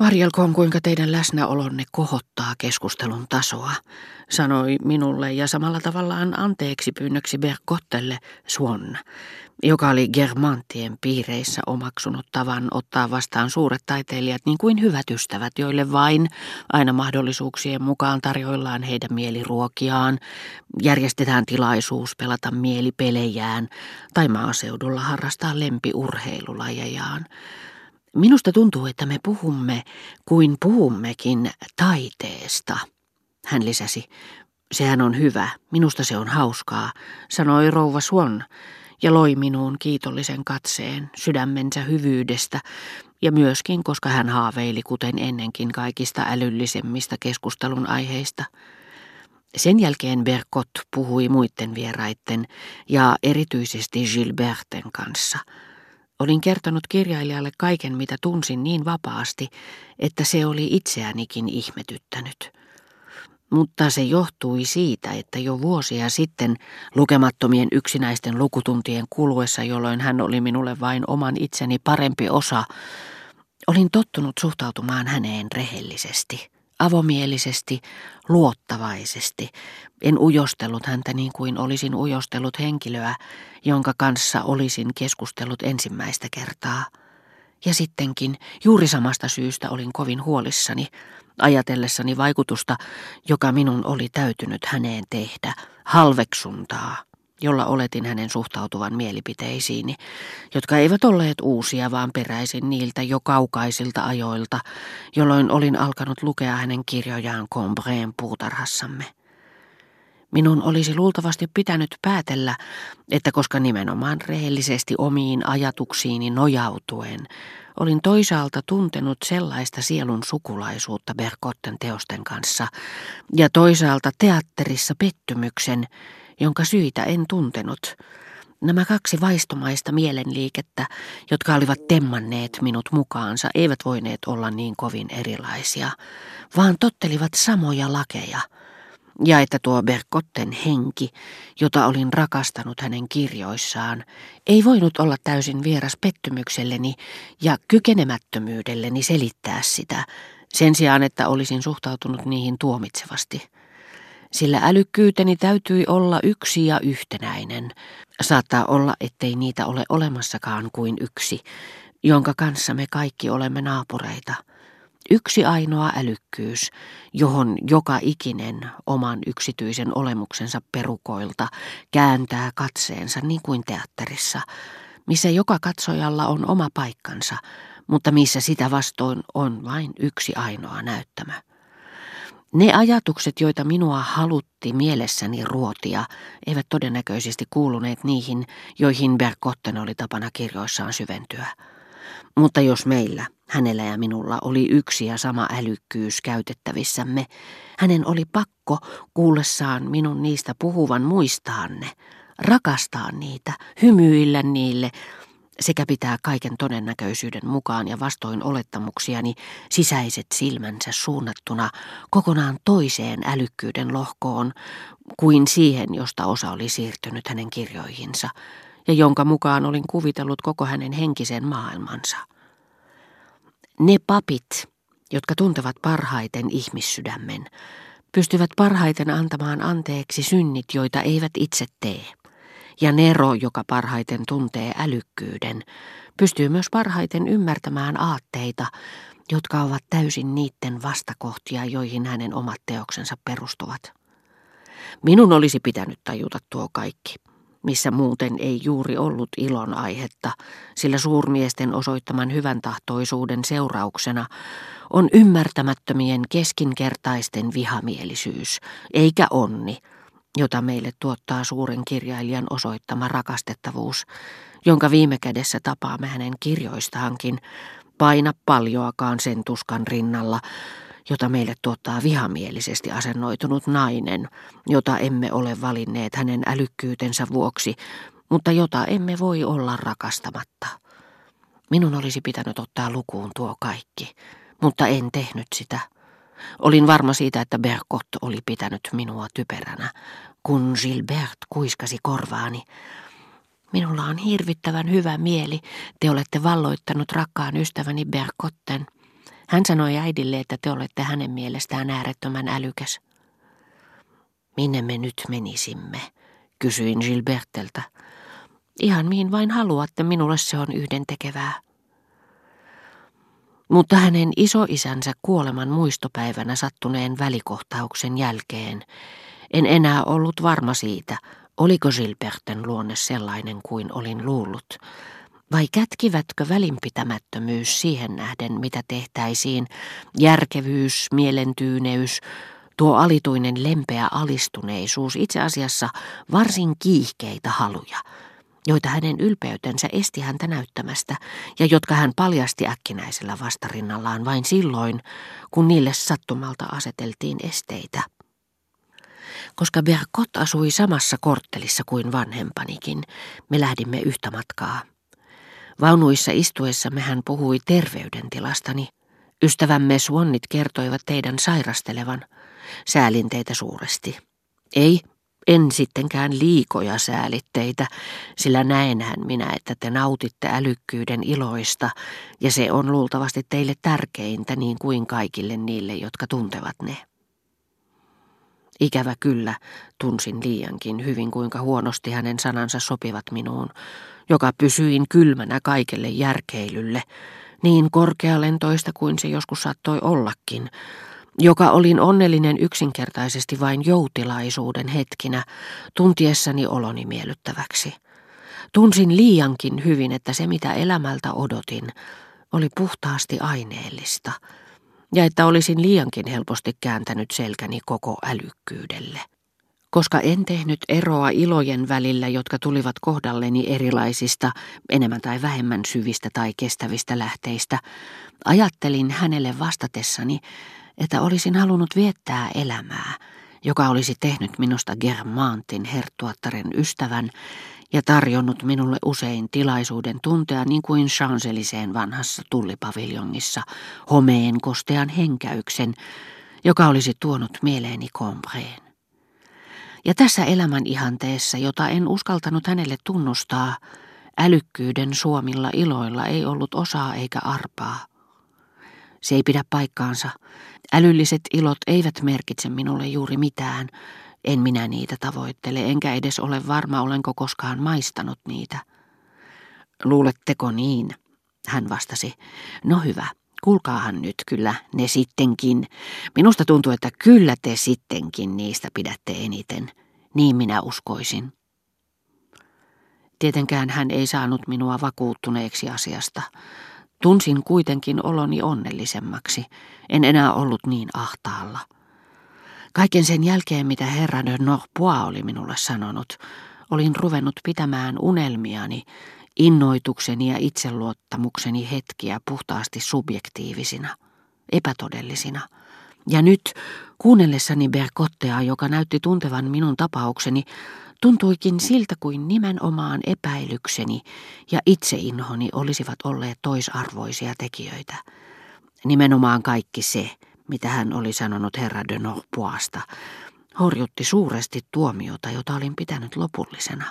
Varjelkoon, kuinka teidän läsnäolonne kohottaa keskustelun tasoa, sanoi minulle ja samalla tavallaan anteeksi pyynnöksi Berkottelle Swan, joka oli Germantien piireissä omaksunut tavan ottaa vastaan suuret taiteilijat niin kuin hyvät ystävät, joille vain aina mahdollisuuksien mukaan tarjoillaan heidän mieliruokiaan, järjestetään tilaisuus pelata mielipelejään tai maaseudulla harrastaa lempiurheilulajejaan. Minusta tuntuu, että me puhumme kuin puhummekin taiteesta, hän lisäsi. Sehän on hyvä, minusta se on hauskaa, sanoi rouva Swan ja loi minuun kiitollisen katseen sydämensä hyvyydestä ja myöskin, koska hän haaveili kuten ennenkin kaikista älyllisemmistä keskustelun aiheista. Sen jälkeen Berkot puhui muiden vieraitten ja erityisesti Gilberten kanssa – Olin kertonut kirjailijalle kaiken, mitä tunsin niin vapaasti, että se oli itseänikin ihmetyttänyt. Mutta se johtui siitä, että jo vuosia sitten lukemattomien yksinäisten lukutuntien kuluessa, jolloin hän oli minulle vain oman itseni parempi osa, olin tottunut suhtautumaan häneen rehellisesti avomielisesti, luottavaisesti. En ujostellut häntä niin kuin olisin ujostellut henkilöä, jonka kanssa olisin keskustellut ensimmäistä kertaa. Ja sittenkin juuri samasta syystä olin kovin huolissani, ajatellessani vaikutusta, joka minun oli täytynyt häneen tehdä, halveksuntaa jolla oletin hänen suhtautuvan mielipiteisiini, jotka eivät olleet uusia, vaan peräisin niiltä jo kaukaisilta ajoilta, jolloin olin alkanut lukea hänen kirjojaan Combreen puutarhassamme. Minun olisi luultavasti pitänyt päätellä, että koska nimenomaan rehellisesti omiin ajatuksiini nojautuen, olin toisaalta tuntenut sellaista sielun sukulaisuutta Berkotten teosten kanssa ja toisaalta teatterissa pettymyksen, jonka syitä en tuntenut. Nämä kaksi vaistomaista mielenliikettä, jotka olivat temmanneet minut mukaansa, eivät voineet olla niin kovin erilaisia, vaan tottelivat samoja lakeja. Ja että tuo Berkotten henki, jota olin rakastanut hänen kirjoissaan, ei voinut olla täysin vieras pettymykselleni ja kykenemättömyydelleni selittää sitä, sen sijaan että olisin suhtautunut niihin tuomitsevasti sillä älykkyyteni täytyi olla yksi ja yhtenäinen. Saattaa olla, ettei niitä ole olemassakaan kuin yksi, jonka kanssa me kaikki olemme naapureita. Yksi ainoa älykkyys, johon joka ikinen oman yksityisen olemuksensa perukoilta kääntää katseensa niin kuin teatterissa, missä joka katsojalla on oma paikkansa, mutta missä sitä vastoin on vain yksi ainoa näyttämä. Ne ajatukset, joita minua halutti mielessäni ruotia, eivät todennäköisesti kuuluneet niihin, joihin Berkotten oli tapana kirjoissaan syventyä. Mutta jos meillä, hänellä ja minulla, oli yksi ja sama älykkyys käytettävissämme, hänen oli pakko kuullessaan minun niistä puhuvan muistaa ne, rakastaa niitä, hymyillä niille, sekä pitää kaiken todennäköisyyden mukaan ja vastoin olettamuksiani sisäiset silmänsä suunnattuna kokonaan toiseen älykkyyden lohkoon kuin siihen, josta osa oli siirtynyt hänen kirjoihinsa ja jonka mukaan olin kuvitellut koko hänen henkisen maailmansa. Ne papit, jotka tuntevat parhaiten ihmissydämen, pystyvät parhaiten antamaan anteeksi synnit, joita eivät itse tee. Ja Nero, joka parhaiten tuntee älykkyyden, pystyy myös parhaiten ymmärtämään aatteita, jotka ovat täysin niiden vastakohtia, joihin hänen omat teoksensa perustuvat. Minun olisi pitänyt tajuta tuo kaikki, missä muuten ei juuri ollut ilon aihetta, sillä suurmiesten osoittaman hyvän tahtoisuuden seurauksena on ymmärtämättömien keskinkertaisten vihamielisyys, eikä onni, jota meille tuottaa suuren kirjailijan osoittama rakastettavuus, jonka viime kädessä tapaamme hänen kirjoistaankin, paina paljoakaan sen tuskan rinnalla, jota meille tuottaa vihamielisesti asennoitunut nainen, jota emme ole valinneet hänen älykkyytensä vuoksi, mutta jota emme voi olla rakastamatta. Minun olisi pitänyt ottaa lukuun tuo kaikki, mutta en tehnyt sitä. Olin varma siitä, että Berkot oli pitänyt minua typeränä, kun Gilbert kuiskasi korvaani. Minulla on hirvittävän hyvä mieli. Te olette valloittanut rakkaan ystäväni Berkotten. Hän sanoi äidille, että te olette hänen mielestään äärettömän älykäs. Minne me nyt menisimme, kysyin Gilberteltä. Ihan mihin vain haluatte, minulle se on yhdentekevää. Mutta hänen isoisänsä kuoleman muistopäivänä sattuneen välikohtauksen jälkeen en enää ollut varma siitä, oliko Gilberten luonne sellainen kuin olin luullut, vai kätkivätkö välinpitämättömyys siihen nähden, mitä tehtäisiin, järkevyys, mielentyyneys, tuo alituinen lempeä alistuneisuus, itse asiassa varsin kiihkeitä haluja, joita hänen ylpeytensä esti häntä näyttämästä ja jotka hän paljasti äkkinäisellä vastarinnallaan vain silloin, kun niille sattumalta aseteltiin esteitä. Koska Berkot asui samassa korttelissa kuin vanhempanikin, me lähdimme yhtä matkaa. Vaunuissa istuessamme hän puhui terveydentilastani. Ystävämme Suonnit kertoivat teidän sairastelevan. Säälin teitä suuresti. Ei, en sittenkään liikoja säälitteitä, sillä näenhän minä, että te nautitte älykkyyden iloista, ja se on luultavasti teille tärkeintä niin kuin kaikille niille, jotka tuntevat ne. Ikävä kyllä, tunsin liiankin hyvin, kuinka huonosti hänen sanansa sopivat minuun, joka pysyin kylmänä kaikelle järkeilylle, niin korkealentoista kuin se joskus saattoi ollakin, joka olin onnellinen yksinkertaisesti vain joutilaisuuden hetkinä, tuntiessani oloni miellyttäväksi. Tunsin liiankin hyvin, että se mitä elämältä odotin, oli puhtaasti aineellista, ja että olisin liiankin helposti kääntänyt selkäni koko älykkyydelle. Koska en tehnyt eroa ilojen välillä, jotka tulivat kohdalleni erilaisista, enemmän tai vähemmän syvistä tai kestävistä lähteistä, ajattelin hänelle vastatessani, että olisin halunnut viettää elämää, joka olisi tehnyt minusta Germantin herttuattaren ystävän ja tarjonnut minulle usein tilaisuuden tuntea niin kuin Chanceliseen vanhassa tullipaviljongissa homeen kostean henkäyksen, joka olisi tuonut mieleeni Combreen. Ja tässä elämän ihanteessa, jota en uskaltanut hänelle tunnustaa, älykkyyden suomilla iloilla ei ollut osaa eikä arpaa. Se ei pidä paikkaansa. Älylliset ilot eivät merkitse minulle juuri mitään. En minä niitä tavoittele, enkä edes ole varma, olenko koskaan maistanut niitä. Luuletteko niin? Hän vastasi. No hyvä, kuulkaahan nyt kyllä ne sittenkin. Minusta tuntuu, että kyllä te sittenkin niistä pidätte eniten. Niin minä uskoisin. Tietenkään hän ei saanut minua vakuuttuneeksi asiasta. Tunsin kuitenkin oloni onnellisemmaksi. En enää ollut niin ahtaalla. Kaiken sen jälkeen, mitä herra de Norpois oli minulle sanonut, olin ruvennut pitämään unelmiani, innoitukseni ja itseluottamukseni hetkiä puhtaasti subjektiivisina, epätodellisina. Ja nyt, kuunnellessani Berkottea, joka näytti tuntevan minun tapaukseni, Tuntuikin siltä kuin nimenomaan epäilykseni ja itseinhoni olisivat olleet toisarvoisia tekijöitä. Nimenomaan kaikki se, mitä hän oli sanonut herra de Norpoista, horjutti suuresti tuomiota, jota olin pitänyt lopullisena.